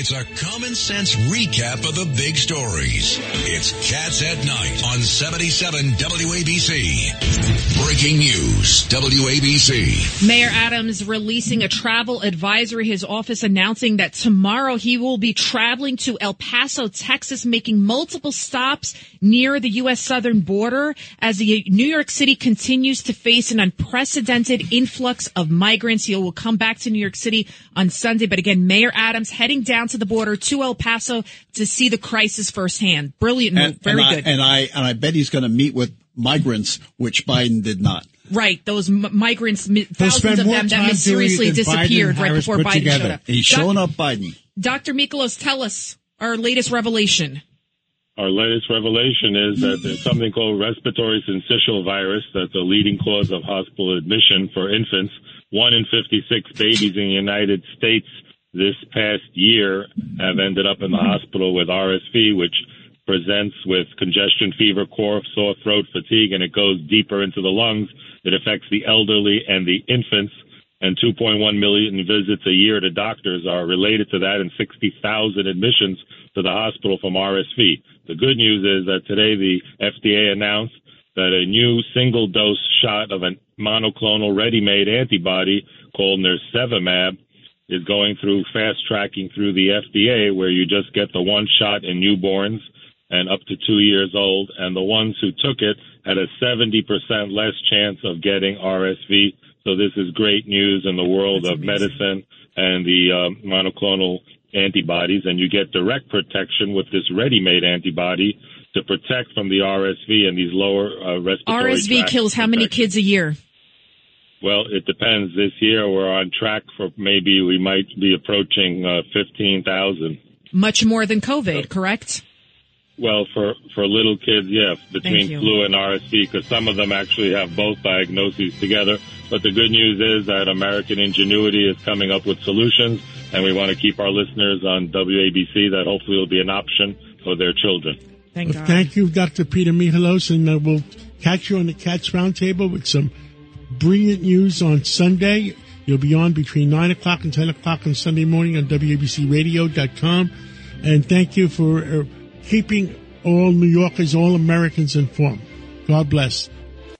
It's a common sense recap of the big stories. It's Cats at Night on 77 WABC. Breaking news, WABC. Mayor Adams releasing a travel advisory. His office announcing that tomorrow he will be traveling to El Paso, Texas, making multiple stops near the U.S. southern border as the New York City continues to face an unprecedented influx of migrants. He will come back to New York City on Sunday. But again, Mayor Adams heading down to the border to El Paso to see the crisis firsthand. Brilliant move. And, Very and I, good. and I and I bet he's going to meet with migrants, which Biden did not. Right, those m- migrants, thousands of them that mysteriously it Biden disappeared right before Biden together. showed up. He's Doc- showing up Biden. Dr. Michalos, tell us our latest revelation. Our latest revelation is that there's something called respiratory syncytial virus that's a leading cause of hospital admission for infants. One in 56 babies in the United States this past year have ended up in the hospital with RSV, which presents with congestion, fever, cough, sore throat, fatigue, and it goes deeper into the lungs. It affects the elderly and the infants. And 2.1 million visits a year to doctors are related to that, and 60,000 admissions to the hospital from RSV. The good news is that today the FDA announced that a new single dose shot of a monoclonal ready made antibody called Nirsevimab is going through fast tracking through the FDA, where you just get the one shot in newborns and up to two years old. And the ones who took it had a 70% less chance of getting RSV. So this is great news in the world of medicine and the um, monoclonal antibodies. And you get direct protection with this ready-made antibody to protect from the RSV and these lower uh, respiratory RSV kills how many kids a year? Well, it depends. This year we're on track for maybe we might be approaching uh, 15,000. Much more than COVID, correct? Well, for for little kids, yeah, between flu and RSV, because some of them actually have both diagnoses together. But the good news is that American ingenuity is coming up with solutions, and we want to keep our listeners on WABC that hopefully will be an option for their children. Thank Well, God. thank you, Dr. Peter Michalos, and uh, we'll catch you on the Cats Roundtable with some brilliant news on Sunday. You'll be on between 9 o'clock and 10 o'clock on Sunday morning on WABCRadio.com. And thank you for uh, keeping all New Yorkers, all Americans informed. God bless.